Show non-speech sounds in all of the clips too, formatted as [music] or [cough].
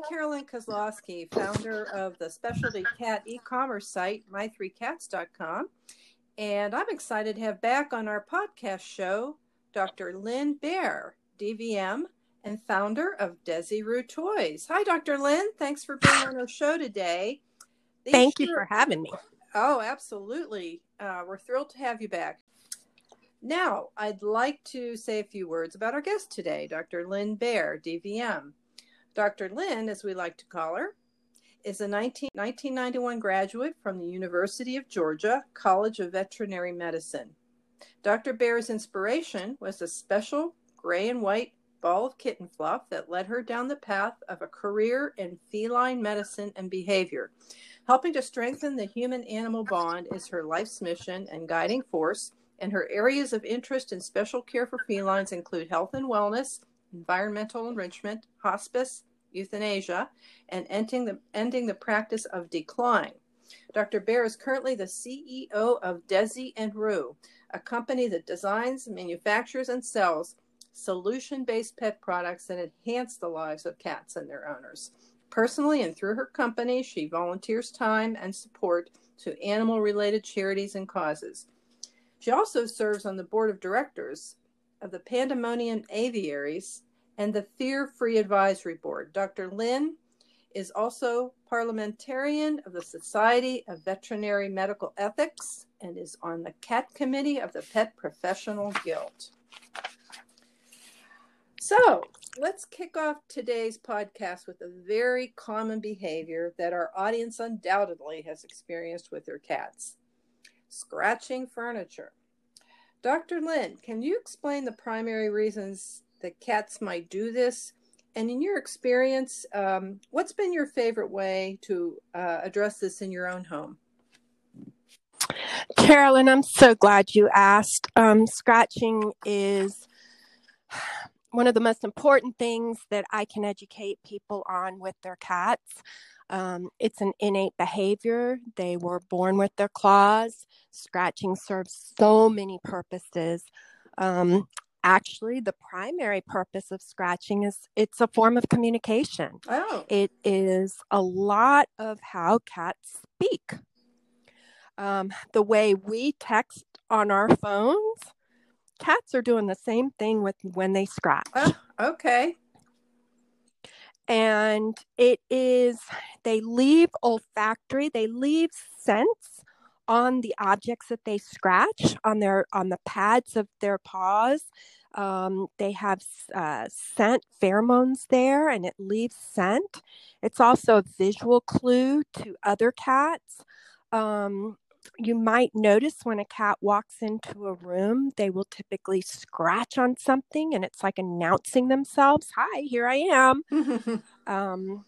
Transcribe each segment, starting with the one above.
I'm Carolyn Kozlowski, founder of the specialty cat e commerce site, my3cats.com. And I'm excited to have back on our podcast show Dr. Lynn Bahr, DVM, and founder of Dezi & Roo Toys. Hi, Dr. Lynn. Thanks for being on our show today. These Thank you for having me. Oh, absolutely. Uh, we're thrilled to have you back. Now, I'd like to say a few words about our guest today, Dr. Lynn Bahr, DVM. Dr. Lynn, as we like to call her, is a 19, 1991 graduate from the University of Georgia College of Veterinary Medicine. Dr. Bahr's inspiration was a special gray and white ball of kitten fluff that led her down the path of a career in feline medicine and behavior. Helping to strengthen the human animal bond is her life's mission and guiding force and her areas of interest in special care for felines include health and wellness, environmental enrichment, hospice, euthanasia, and ending the, ending the practice of declaw. Dr. Bahr is currently the CEO of Dezi and Roo, a company that designs, manufactures, and sells solution based pet products that enhance the lives of cats and their owners. Personally and through her company, she volunteers time and support to animal related charities and causes. She also serves on the board of directors of the Pandemonium Aviaries and the Fear Free Advisory Board. Dr. Lynn is also parliamentarian of the Society of Veterinary Medical Ethics and is on the CAT committee of the Pet Professional Guild. So, let's kick off today's podcast with a very common behavior that our audience undoubtedly has experienced with their cats scratching furniture. Dr. Lynn, can you explain the primary reasons that cats might do this? And in your experience, um, what's been your favorite way to uh, address this in your own home? Carolyn, I'm so glad you asked. Um, scratching is one of the most important things that I can educate people on with their cats. Um, it's an innate behavior. They were born with their claws. Scratching serves so many purposes. Um, actually, the primary purpose of scratching is it's a form of communication. Oh. It is a lot of how cats speak. Um, the way we text on our phones, cats are doing the same thing with when they scratch. Oh, okay and it is they leave olfactory they leave scents on the objects that they scratch on their on the pads of their paws. Um, they have uh, scent pheromones there and it leaves scent. It's also a visual clue to other cats. Um, you might notice when a cat walks into a room, they will typically scratch on something and it's like announcing themselves Hi, here I am. [laughs] um,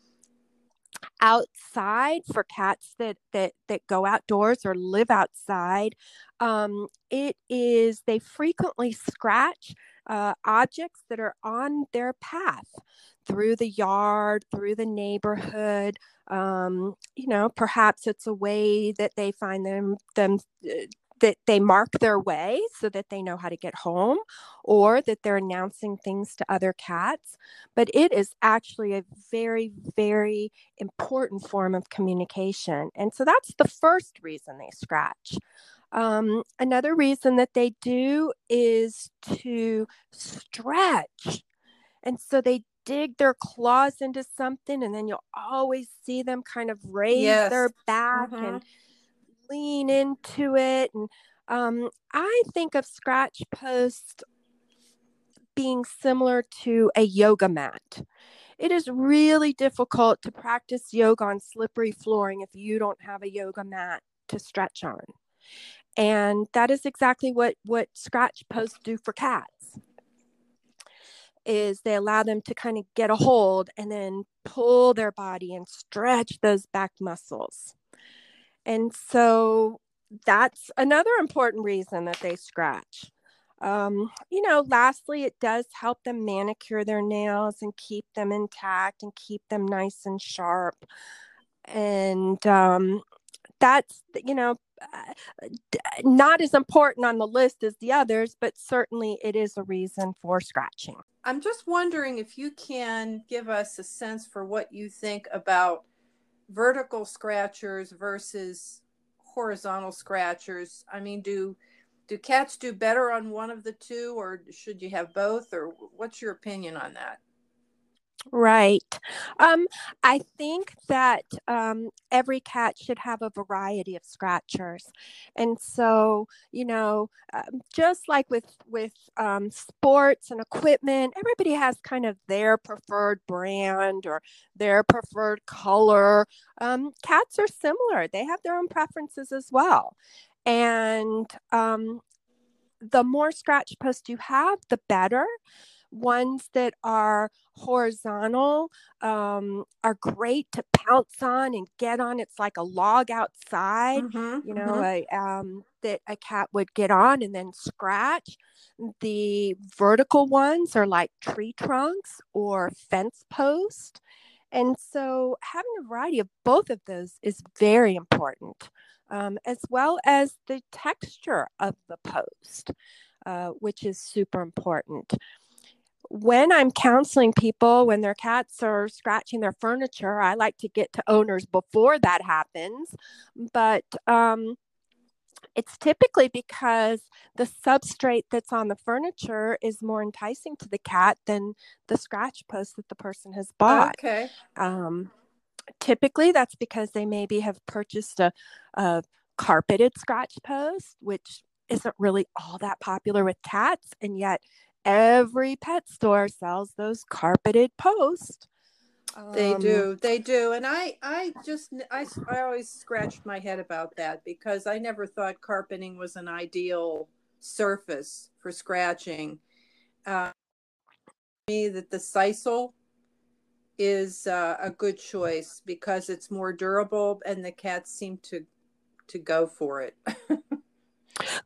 outside for cats that, that, that go outdoors or live outside, um, it is, they frequently scratch uh, objects that are on their path through the yard, through the neighborhood. Um, you know, perhaps it's a way that they find them them uh, that they mark their way so that they know how to get home or that they're announcing things to other cats. But it is actually a very, very important form of communication. And so that's the first reason they scratch. Um, another reason that they do is to stretch. And so they dig their claws into something, and then you'll always see them kind of raise yes. their back mm-hmm. and lean into it. And um, I think of scratch post being similar to a yoga mat. It is really difficult to practice yoga on slippery flooring if you don't have a yoga mat to stretch on and that is exactly what what scratch posts do for cats is they allow them to kind of get a hold and then pull their body and stretch those back muscles and so that's another important reason that they scratch um, you know lastly it does help them manicure their nails and keep them intact and keep them nice and sharp and um, that's you know uh, not as important on the list as the others, but certainly it is a reason for scratching. I'm just wondering if you can give us a sense for what you think about vertical scratchers versus horizontal scratchers. I mean, do do cats do better on one of the two or should you have both or what's your opinion on that? Right. Um, I think that um, every cat should have a variety of scratchers, and so you know, um, just like with with um, sports and equipment, everybody has kind of their preferred brand or their preferred color. Um, cats are similar; they have their own preferences as well, and um, the more scratch posts you have, the better ones that are horizontal um, are great to pounce on and get on. It's like a log outside, mm-hmm, you know, mm-hmm. a, um, that a cat would get on and then scratch. The vertical ones are like tree trunks or fence post. And so having a variety of both of those is very important, um, as well as the texture of the post, uh, which is super important when I'm counseling people when their cats are scratching their furniture, I like to get to owners before that happens. But um, it's typically because the substrate that's on the furniture is more enticing to the cat than the scratch post that the person has bought. Okay. Um, typically, that's because they maybe have purchased a, a carpeted scratch post, which isn't really all that popular with cats, and yet every pet store sells those carpeted posts. They um, do, they do, and I, I just, I, I always scratched my head about that because I never thought carpeting was an ideal surface for scratching. Uh, me that the sisal is uh, a good choice because it's more durable and the cats seem to to go for it. [laughs]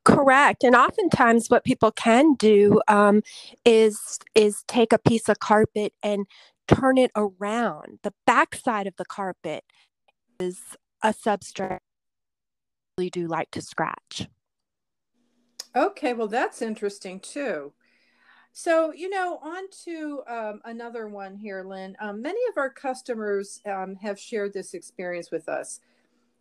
Correct, and oftentimes what people can do um, is is take a piece of carpet and turn it around. The backside of the carpet is a substrate. Really do like to scratch. Okay, well that's interesting too. So, you know, on to um, another one here, Lynn. Um, many of our customers um, have shared this experience with us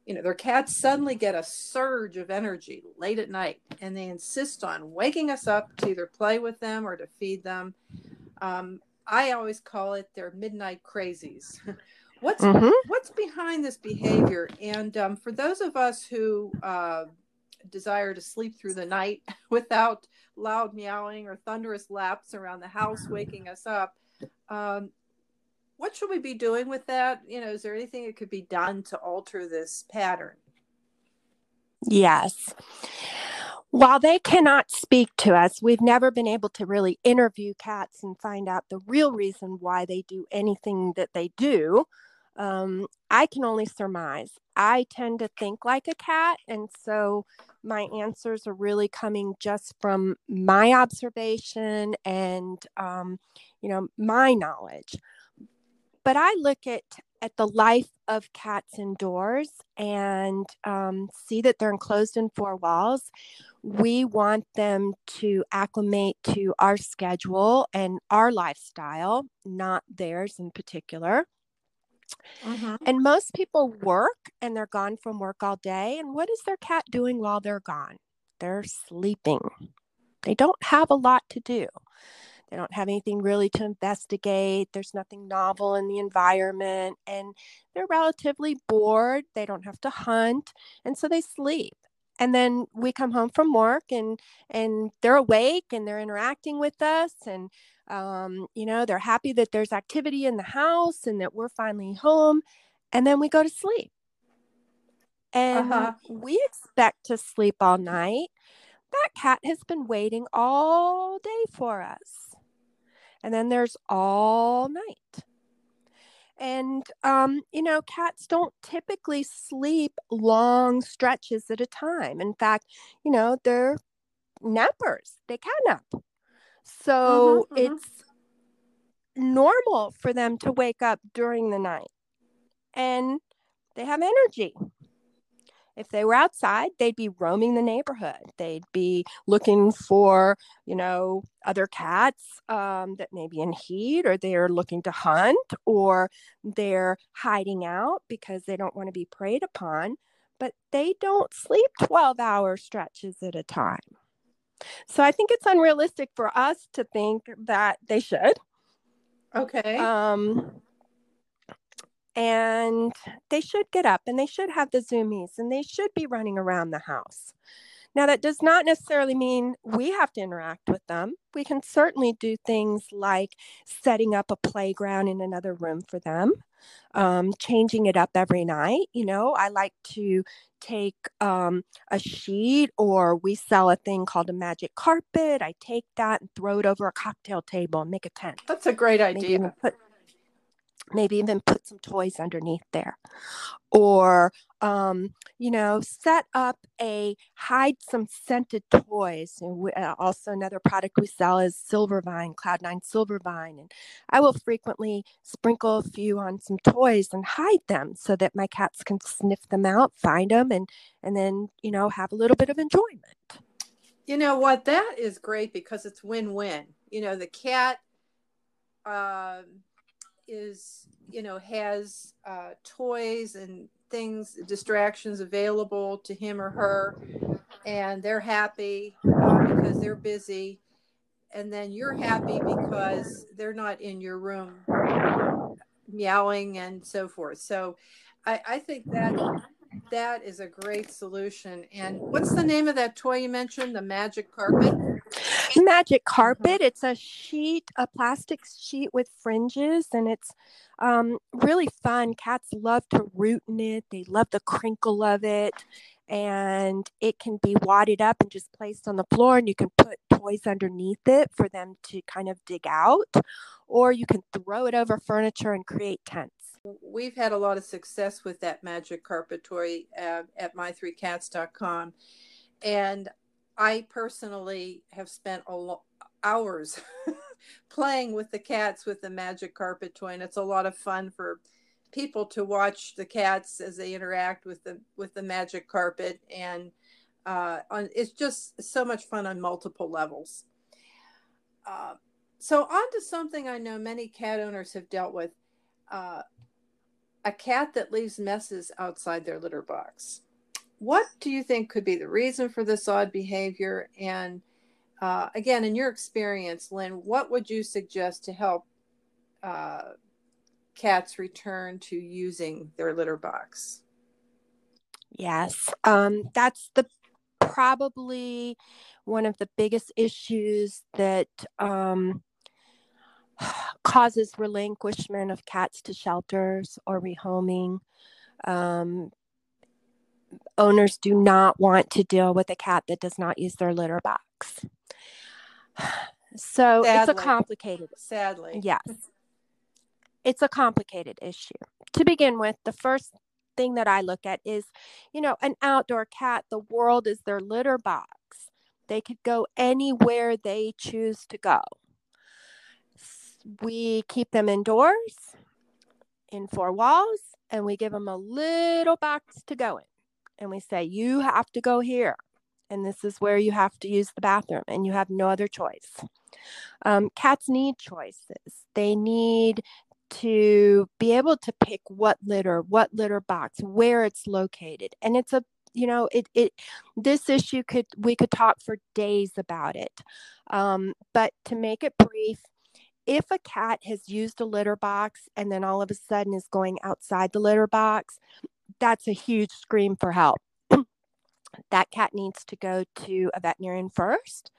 you know, their cats suddenly get a surge of energy late at night and they insist on waking us up to either play with them or to feed them. Um, I always call it their midnight crazies. [laughs] what's mm-hmm. what's behind this behavior? And um, for those of us who uh, desire to sleep through the night [laughs] without loud meowing or thunderous laps around the house waking us up, um, what should we be doing with that? You know, is there anything that could be done to alter this pattern? Yes. While they cannot speak to us, we've never been able to really interview cats and find out the real reason why they do anything that they do. Um, I can only surmise. I tend to think like a cat, and so my answers are really coming just from my observation and, um, you know, my knowledge. But I look at at the life of cats indoors and um, see that they're enclosed in four walls. We want them to acclimate to our schedule and our lifestyle, not theirs in particular. Mm-hmm. And most people work and they're gone from work all day. And what is their cat doing while they're gone? They're sleeping. They don't have a lot to do. They don't have anything really to investigate. There's nothing novel in the environment. And they're relatively bored. They don't have to hunt. And so they sleep. And then we come home from work and and they're awake and they're interacting with us and um, you know they're happy that there's activity in the house and that we're finally home and then we go to sleep and uh-huh. we expect to sleep all night that cat has been waiting all day for us and then there's all night. And, um, you know, cats don't typically sleep long stretches at a time. In fact, you know, they're nappers, they can nap. So mm-hmm, mm-hmm. it's normal for them to wake up during the night and they have energy. If they were outside, they'd be roaming the neighborhood. They'd be looking for, you know, other cats um, that may be in heat, or they're looking to hunt, or they're hiding out because they don't want to be preyed upon. But they don't sleep 12 hour stretches at a time. So I think it's unrealistic for us to think that they should. Okay. Um, and they should get up and they should have the zoomies and they should be running around the house. Now, that does not necessarily mean we have to interact with them. We can certainly do things like setting up a playground in another room for them, um, changing it up every night. You know, I like to take um, a sheet or we sell a thing called a magic carpet. I take that and throw it over a cocktail table and make a tent. That's a great idea. Put, maybe even put some toys underneath there. Or um, you know set up a hide some scented toys and we, uh, also another product we sell is silvervine cloud9 silvervine and i will frequently sprinkle a few on some toys and hide them so that my cats can sniff them out find them and and then you know have a little bit of enjoyment. You know what? That is great because it's win-win. You know the cat um is you know has uh, toys and things distractions available to him or her and they're happy uh, because they're busy. And then you're happy because they're not in your room meowing and so forth. So i, I think that that is a great solution. And what's the name of that toy you mentioned? The magic carpet magic mm-hmm. carpet. It's a sheet, a plastic sheet with fringes, and it's um, really fun. Cats love to root in it, they love the crinkle of it. And it can be wadded up and just placed on the floor, and you can put toys underneath it for them to kind of dig out, or you can throw it over furniture and create tents. We've had a lot of success with that magic carpet toy uh, at my3cats.com. And I personally have spent a lot hours [laughs] playing with the cats with the magic carpet toy, and it's a lot of fun for people to watch the cats as they interact with the with the magic carpet, and uh, on, it's just so much fun on multiple levels. Uh, so on to something I know many cat owners have dealt with: uh, a cat that leaves messes outside their litter box what do you think could be the reason for this odd behavior? And uh, again, in your experience, Lynn, what would you suggest to help uh, cats return to using their litter box? Yes, um, that's the probably one of the biggest issues that um, [sighs] causes relinquishment of cats to shelters or rehoming. Um, owners do not want to deal with a cat that does not use their litter box. So sadly, it's a complicated. Sadly. Yes. It's a complicated issue. To begin with, the first thing that I look at is, you know, an outdoor cat, the world is their litter box. They could go anywhere they choose to go. We keep them indoors in four walls and we give them a little box to go in and we say, You have to go here, and this is where you have to use the bathroom, and you have no other choice. Um, cats need choices. They need to be able to pick what litter, what litter box, where it's located. And it's a you know it it this issue could we could talk for days about it um, but to make it brief if a cat has used a litter box and then all of a sudden is going outside the litter box that's a huge scream for help. [clears throat] that cat needs to go to a veterinarian first.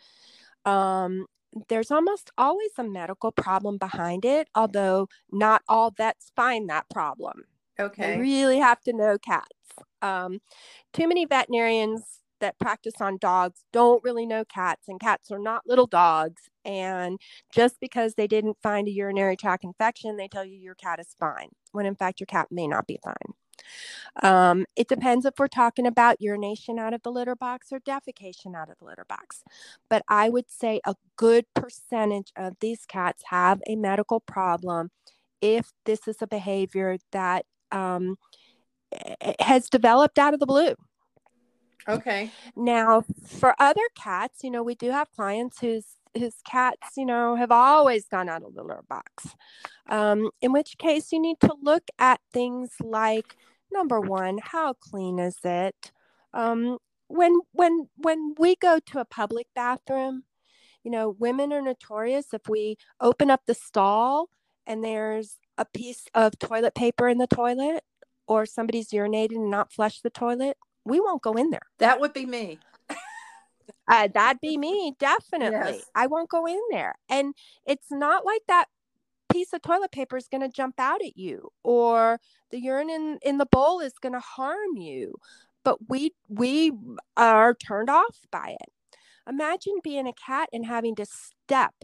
Um, there's almost always a medical problem behind it, although not all vets find that problem. Okay. You really have to know cats. Um, too many veterinarians that practice on dogs don't really know cats, and cats are not little dogs. And just because they didn't find a urinary tract infection, they tell you your cat is fine, when in fact your cat may not be fine. Um, it depends if we're talking about urination out of the litter box or defecation out of the litter box. But I would say a good percentage of these cats have a medical problem if this is a behavior that um, has developed out of the blue. Okay. Now, for other cats, you know, we do have clients whose whose cats, you know, have always gone out of the litter box. Um, in which case, you need to look at things like number one, how clean is it? Um, when when when we go to a public bathroom, you know, women are notorious if we open up the stall and there's a piece of toilet paper in the toilet or somebody's urinated and not flushed the toilet, we won't go in there. That would be me. Uh, that'd be [laughs] me, definitely. Yes. I won't go in there. And it's not like that piece of toilet paper is going to jump out at you or the urine in, in the bowl is going to harm you. But we we are turned off by it. Imagine being a cat and having to step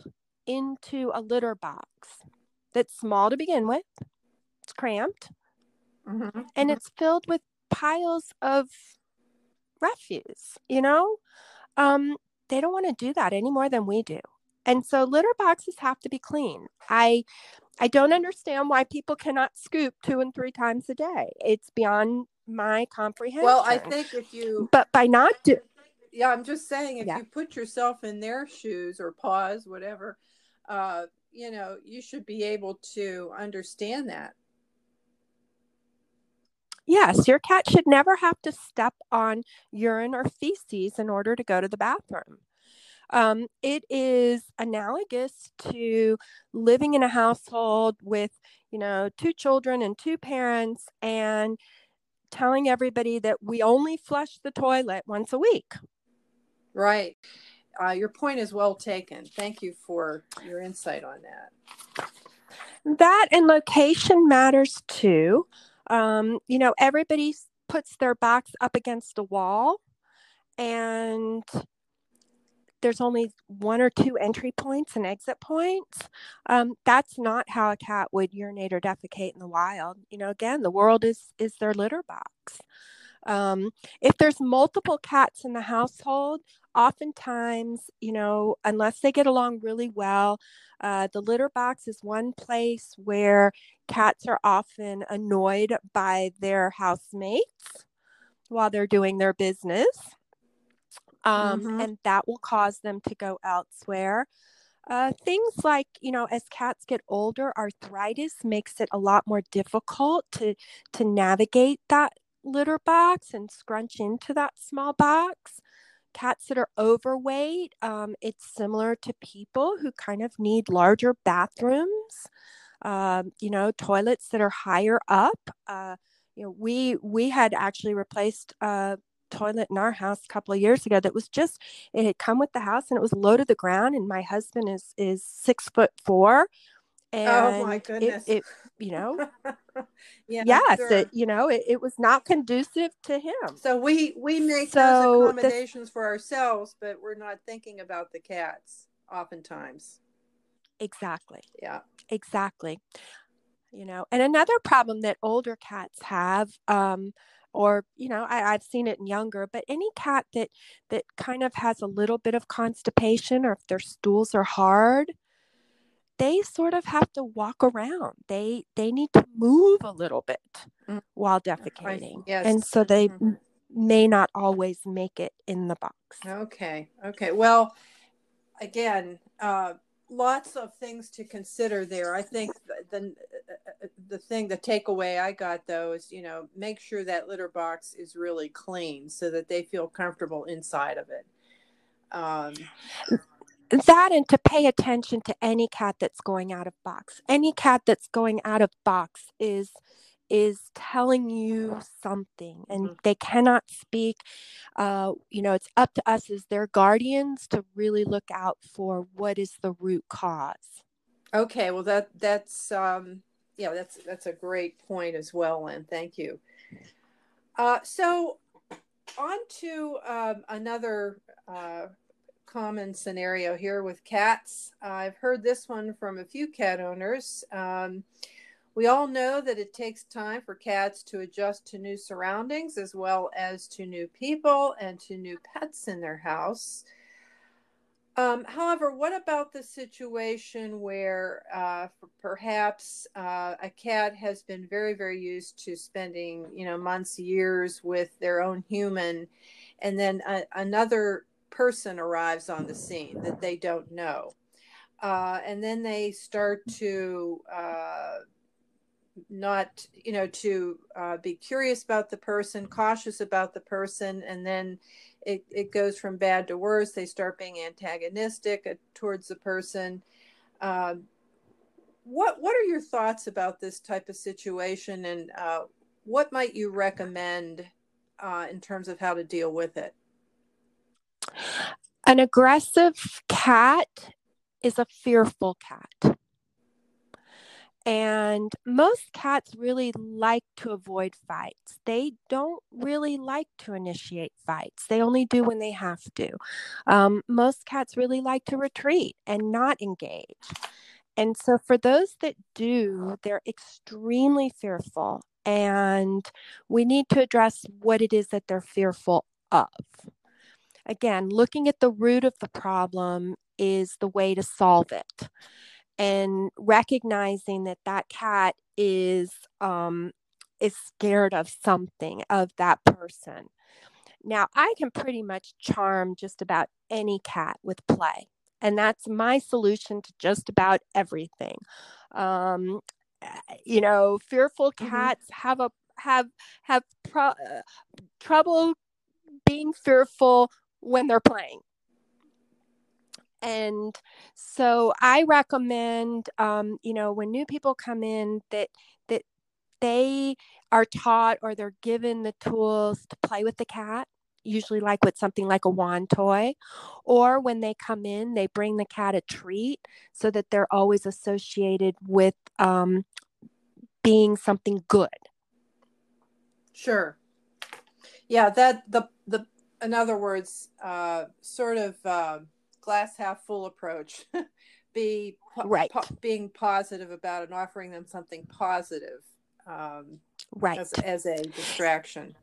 into a litter box that's small to begin with. It's cramped Mhm. and it's filled with piles of refuse you know um they don't want to do that any more than we do and so litter boxes have to be clean i i don't understand why people cannot scoop two and three times a day it's beyond my comprehension Well, I think if you, but by not do yeah, I'm just saying, if Yeah. you put yourself in their shoes or paws, whatever, uh, you know, you should be able to understand that. Yes your cat should never have to step on urine or feces in order to go to the bathroom um, it is analogous to living in a household with you know two children and two parents and telling everybody that we only flush the toilet once a week Right. Uh, your point is well taken. Thank you for your insight on that. that and location matters too um, you know everybody puts their box up against a wall and there's only one or two entry points and exit points. Um, that's not how a cat would urinate or defecate in the wild. You know again the world is is their litter box um, if there's multiple cats in the household oftentimes you know unless they get along really well uh, the litter box is one place where cats are often annoyed by their housemates while they're doing their business um, Mhm. and that will cause them to go elsewhere. Uh, things like, you know, as cats get older, arthritis makes it a lot more difficult to to navigate that litter box and scrunch into that small box. Cats that are overweight, um, it's similar to people who kind of need larger bathrooms. Um, you know, toilets that are higher up. Uh, you know, we we had actually replaced a toilet in our house a couple of years ago that was just it had come with the house and it was low to the ground and my husband is is six foot four and Oh my it- goodness. it, you know [laughs] yeah. yes sure. it you know it, it was not conducive to him So we we make So those accommodations for ourselves, but we're not thinking about the cats oftentimes. exactly Yeah. exactly you know and another problem that older cats have um or you know I, i've seen it in younger but any cat that that kind of has a little bit of constipation or if their stools are hard they sort of have to walk around they they need to move a little bit Mm. while defecating yes. and so they Mhm. may not always make it in the box Okay. Okay. Well, again, uh, lots of things to consider there. I think the, the the thing, the takeaway I got though is, you know, make sure that litter box is really clean so that they feel comfortable inside of it. Um, that and to pay attention to any cat that's going out of box any cat that's going out of box is is telling you something and Mhm. they cannot speak uh, you know it's up to us as their guardians to really look out for what is the root cause okay. Well, that that's um, yeah, that's that's a great point as well, and Thank you. Uh, so on to um, another uh, common scenario here with cats. I've heard this one from a few cat owners. Um, we all know that it takes time for cats to adjust to new surroundings as well as to new people and to new pets in their house. Um, however, what about the situation where uh, perhaps uh, a cat has been very, very used to spending, you know, months, years with their own human, and then a, another person arrives on the scene that they don't know. Uh, and then they start to uh, not, you know, to uh, be curious about the person, cautious about the person, and then it, it goes from bad to worse. They start being antagonistic uh, towards the person. Um, what what are your thoughts about this type of situation, and uh, what might you recommend uh, in terms of how to deal with it? An aggressive cat is a fearful cat. And most cats really like to avoid fights. They don't really like to initiate fights. They only do when they have to. Um, most cats really like to retreat and not engage. And so, for those that do, they're extremely fearful. And we need to address what it is that they're fearful of. Again, looking at the root of the problem is the way to solve it. And recognizing that that cat is um, is scared of something of that person. Now, I can pretty much charm just about any cat with play, and that's my solution to just about everything. Um, you know, fearful mm-hmm. cats mm-hmm. have a have have pro- uh, trouble being fearful when they're playing. And so I recommend, um, you know, when new people come in, that that they are taught or they're given the tools to play with the cat usually like with something like a wand toy or when they come in they bring the cat a treat so that they're always associated with um, being something good sure yeah that the in other words, uh, sort of uh, glass half full approach. [laughs] Be po- right. Po- being positive about and offering them something positive, um, right, as, as a distraction.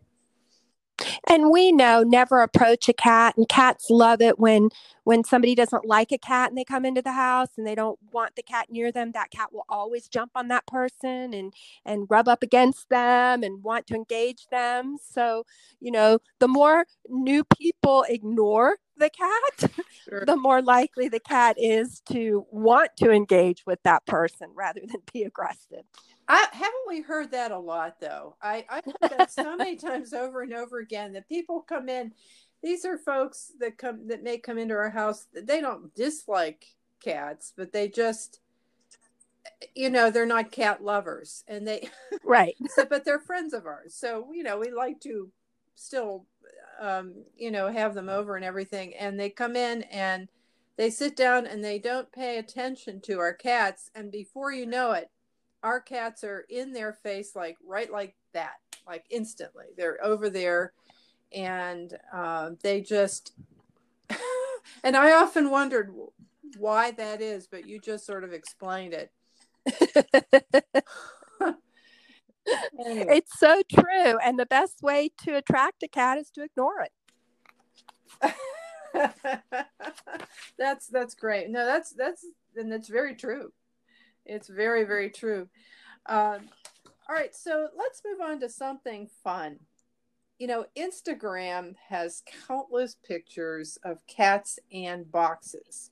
And we know never approach a cat, and cats love it when when somebody doesn't like a cat and they come into the house and they don't want the cat near them. That cat will always jump on that person and and rub up against them and want to engage them. So you know, the more new people ignore the cat, sure. the more likely the cat is to want to engage with that person rather than be aggressive. I, haven't we heard that a lot though? I, I heard that so many times over and over again that people come in. These are folks that come that may come into our house. They don't dislike cats, but they just, you know, they're not cat lovers, and they right. [laughs] so, but they're friends of ours. So you know, we like to still, um, you know, have them over and everything. And they come in and they sit down and they don't pay attention to our cats, and before you know it our cats are in their face like right like that like instantly. They're over there and uh, they just [laughs] and i often wondered why that is but you just sort of explained it. [laughs] Anyway. it's so true and the best way to attract a cat is to ignore it. [laughs] That's that's great. No that's that's and that's very true it's very, very true. Um, all right, so let's move on to something fun. You know, Instagram has countless pictures of cats and boxes.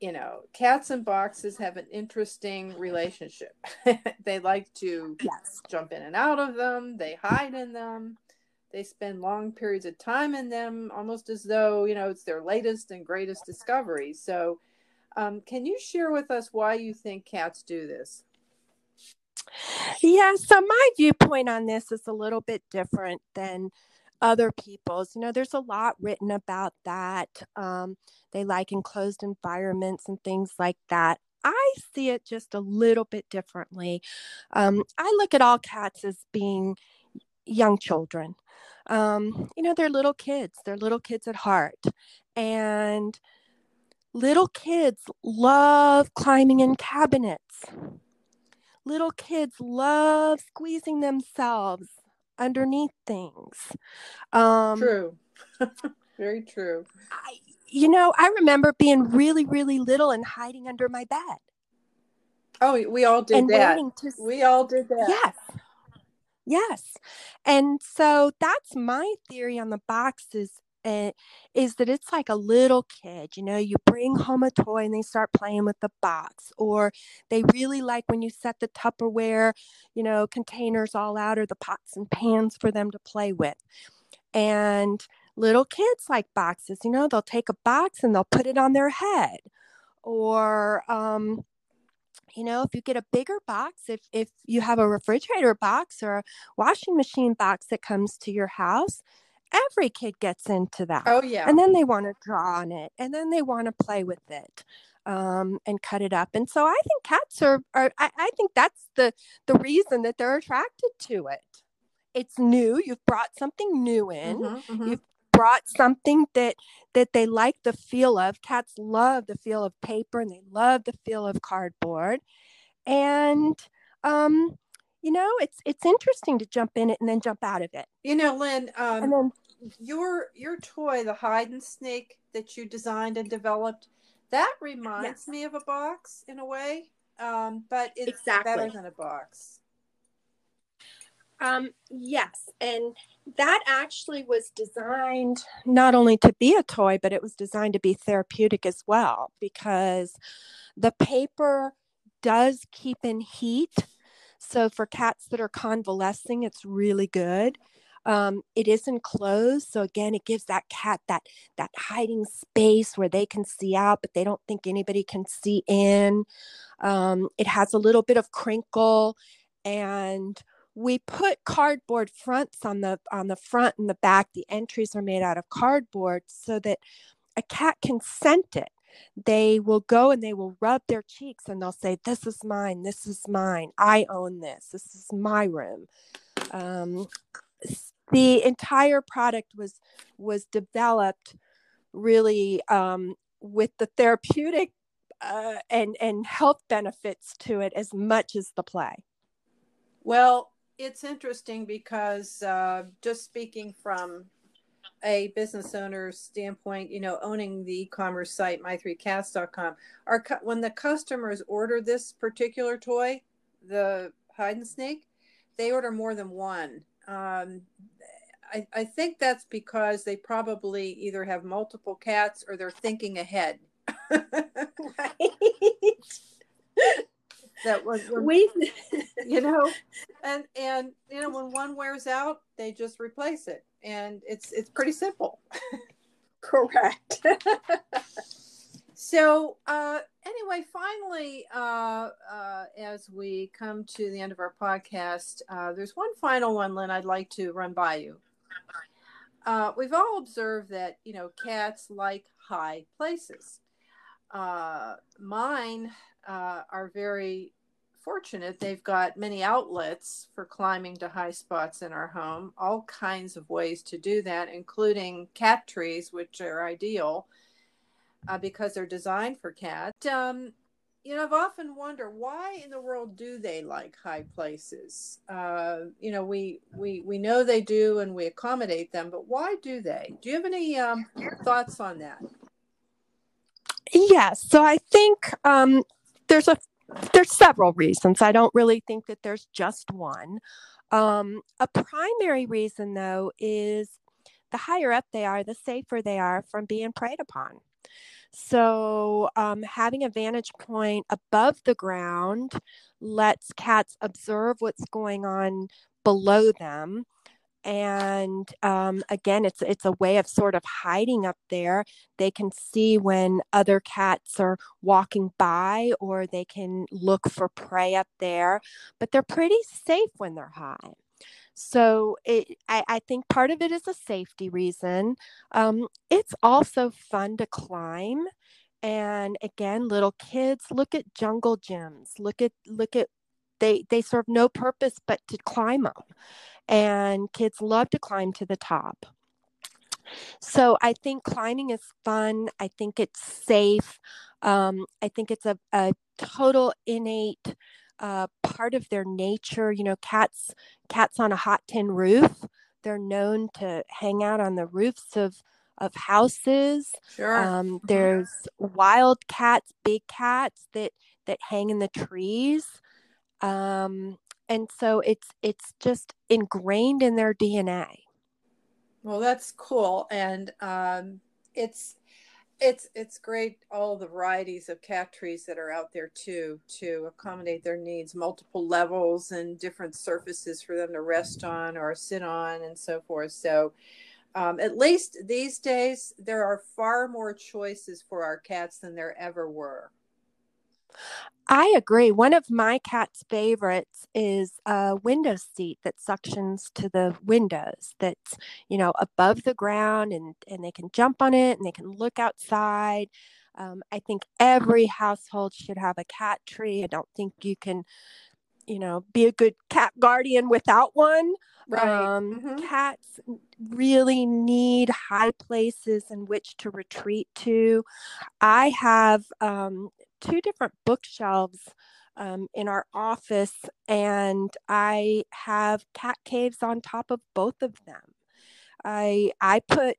You know, cats and boxes have an interesting relationship. [laughs] they like to yes. jump in and out of them, they hide in them, they spend long periods of time in them, almost as though, you know, it's their latest and greatest discovery. So, um, can you share with us why you think cats do this? Yeah, so my viewpoint on this is a little bit different than other people's. You know, there's a lot written about that. Um, they like enclosed environments and things like that. I see it just a little bit differently. Um, I look at all cats as being young children. Um, you know, they're little kids, they're little kids at heart. And Little kids love climbing in cabinets. Little kids love squeezing themselves underneath things. Um, true. [laughs] Very true. I, you know, I remember being really, really little and hiding under my bed. Oh, we all did and that. To... We all did that. Yes. Yes. And so that's my theory on the boxes uh, is that it's like a little kid. You know, you bring home a toy and they start playing with the box, or they really like when you set the Tupperware, you know, containers all out or the pots and pans for them to play with. And little kids like boxes, you know, they'll take a box and they'll put it on their head. Or, um, you know if you get a bigger box if if you have a refrigerator box or a washing machine box that comes to your house every kid gets into that oh yeah. and then they want to draw on it and then they want to play with it um, and cut it up and so i think cats are, are I, I think that's the the reason that they're attracted to it. It's new you've brought something new in mm-hmm, mm-hmm. you've brought something that that they like the feel of. Cats love the feel of paper and they love the feel of cardboard and um you know it's it's interesting to jump in it and then jump out of it you know lynn um, then, your your toy the hide and sneak that you designed and developed that reminds yes. me of a box in a way um, but it's exactly. better than a box um, yes, and that actually was designed not only to be a toy, but it was designed to be therapeutic as well because the paper does keep in heat. So for cats that are convalescing, it's really good. Um, it is enclosed, so again, it gives that cat that that hiding space where they can see out, but they don't think anybody can see in. Um, it has a little bit of crinkle, and we put cardboard fronts on the on the front and the back the entries are made out of cardboard so that a cat can scent it they will go and they will rub their cheeks and they'll say this is mine this is mine i own this this is my room. Um, the entire product was was developed really um, with the therapeutic uh, and and health benefits to it as much as the play. Well it's interesting because uh, just speaking from a business owner's standpoint, you know, owning the e-commerce site my3cats.com, our when the customers order this particular toy, the hide and sneak, they order more than one. Um, I, I think that's because they probably either have multiple cats or they're thinking ahead. right [laughs] that was we [laughs] you know [laughs] and and you know when one wears out they just replace it and it's it's pretty simple. [laughs] Correct. [laughs] So uh anyway finally uh uh as we come to the end of our podcast uh there's one final one lynn i'd like to run by you. Uh we've all observed that you know cats like high places. Uh mine uh, are very fortunate. They've got many outlets for climbing to high spots in our home, all kinds of ways to do that, including cat trees, which are ideal uh, because they're designed for cats. Um, you know, I've often wondered why in the world do they like high places? Uh, you know, we we we know they do, and we accommodate them, but why do they? Do you have any um, thoughts on that? Yes. So I think um, there's a there's several reasons. I don't really think that there's just one. Um, a primary reason, though, is the higher up they are, the safer they are from being preyed upon. So, um, having a vantage point above the ground lets cats observe what's going on below them and um, again it's it's a way of sort of hiding up there they can see when other cats are walking by or they can look for prey up there but they're pretty safe when they're high so it, I, I, think part of it is a safety reason. Um, it's also fun to climb, and again, little kids look at jungle gyms. Look at look at they they serve no purpose but to climb them and kids love to climb to the top. So I think climbing is fun. I think it's safe. Um, I think it's a, a total innate uh, part of their nature. You know, cats cats on a hot tin roof. They're known to hang out on the roofs of of houses. Sure. Um, mm-hmm. there's wild cats, big cats that that hang in the trees. Um, and so it's it's just ingrained in their dna well that's cool. And um, it's it's it's great all the varieties of cat trees that are out there too to accommodate their needs multiple levels and different surfaces for them to rest on or sit on and so forth. So um, at least these days there are far more choices for our cats than there ever were I agree. One of my cat's favorites is a window seat that suctions to the windows that's, you know, above the ground and, and they can jump on it and they can look outside. Um, I think every household should have a cat tree. I don't think you can, you know, be a good cat guardian without one. Right. Um, Mhm. Cats really need high places in which to retreat to. I have um, two different bookshelves um, in our office, and I have cat caves on top of both of them. I I put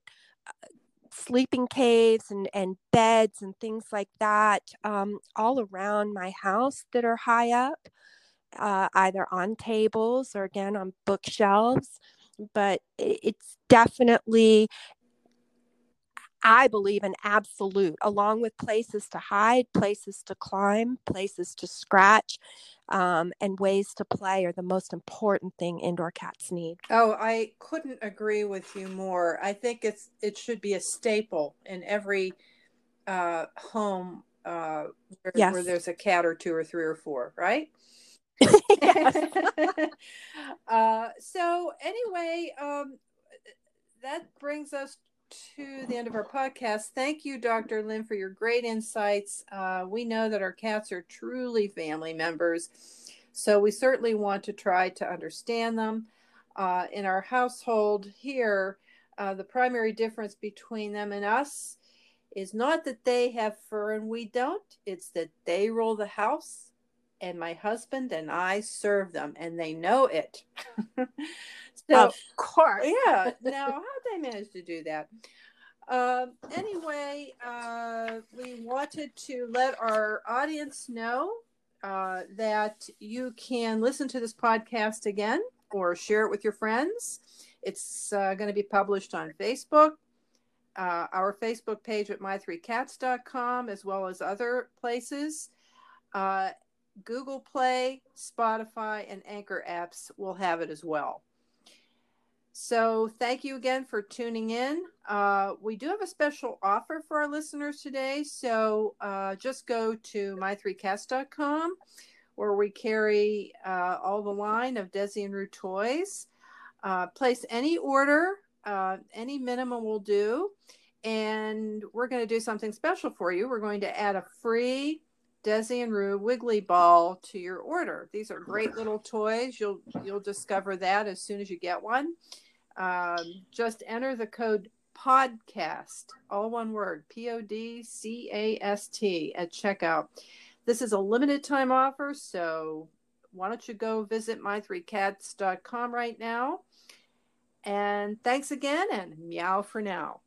uh, sleeping caves and, and beds and things like that um, all around my house that are high up, uh, either on tables or again on bookshelves. But it's definitely I believe an absolute, along with places to hide, places to climb, places to scratch, um, and ways to play are the most important thing indoor cats need. Oh, I couldn't agree with you more. I think it's it should be a staple in every uh, home uh, where, Yes. where there's a cat or two or three or four, right? [laughs] [laughs] uh, so anyway, um, that brings us to the end of our podcast. Thank you, Dr. Lynn, for your great insights. Uh, we know that our cats are truly family members, so we certainly want to try to understand them. Uh, in our household here, uh, the primary difference between them and us is not that they have fur and we don't, it's that they rule the house and my husband and I serve them and they know it. [laughs] so, of course. yeah, [laughs] now how'd they manage to do that? Um, anyway, uh, we wanted to let our audience know uh, that you can listen to this podcast again or share it with your friends. It's uh, going to be published on Facebook, uh, our Facebook page at my3cats.com, as well as other places. Uh, Google Play, Spotify, and Anchor apps will have it as well. So, thank you again for tuning in. Uh, we do have a special offer for our listeners today. So, uh, just go to my3cats.com where we carry uh, all the line of Dezi and Roo toys. Uh, place any order, uh, any minimum will do. And we're going to do something special for you. We're going to add a free Dezi and Roo Wiggly Ball to your order. These are great little toys. You'll you'll discover that as soon as you get one. Um, just enter the code podcast, all one word, P O D C A S T at checkout. This is a limited time offer, so why don't you go visit my3cats.com right now? And thanks again, and meow for now.